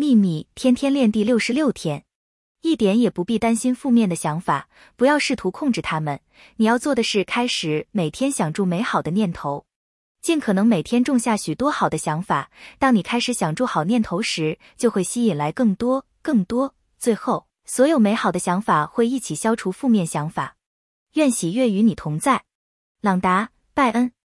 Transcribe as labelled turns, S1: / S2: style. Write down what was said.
S1: 秘密天天练第六十六天。一点也不必担心负面的想法不要试图控制他们。你要做的是开始每天想住美好的念头。尽可能每天种下许多好的想法当你开始想住好念头时就会吸引来更多更多。最后所有美好的想法会一起消除负面想法。愿喜悦与你同在。朗达拜恩。